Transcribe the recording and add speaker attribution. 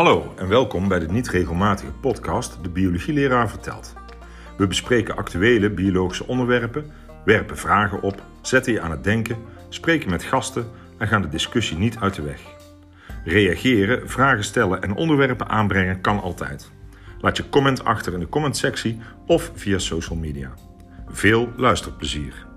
Speaker 1: Hallo en welkom bij de niet regelmatige podcast De Biologieleraar vertelt. We bespreken actuele biologische onderwerpen, werpen vragen op, zetten je aan het denken, spreken met gasten en gaan de discussie niet uit de weg. Reageren, vragen stellen en onderwerpen aanbrengen kan altijd. Laat je comment achter in de commentsectie of via social media. Veel luisterplezier.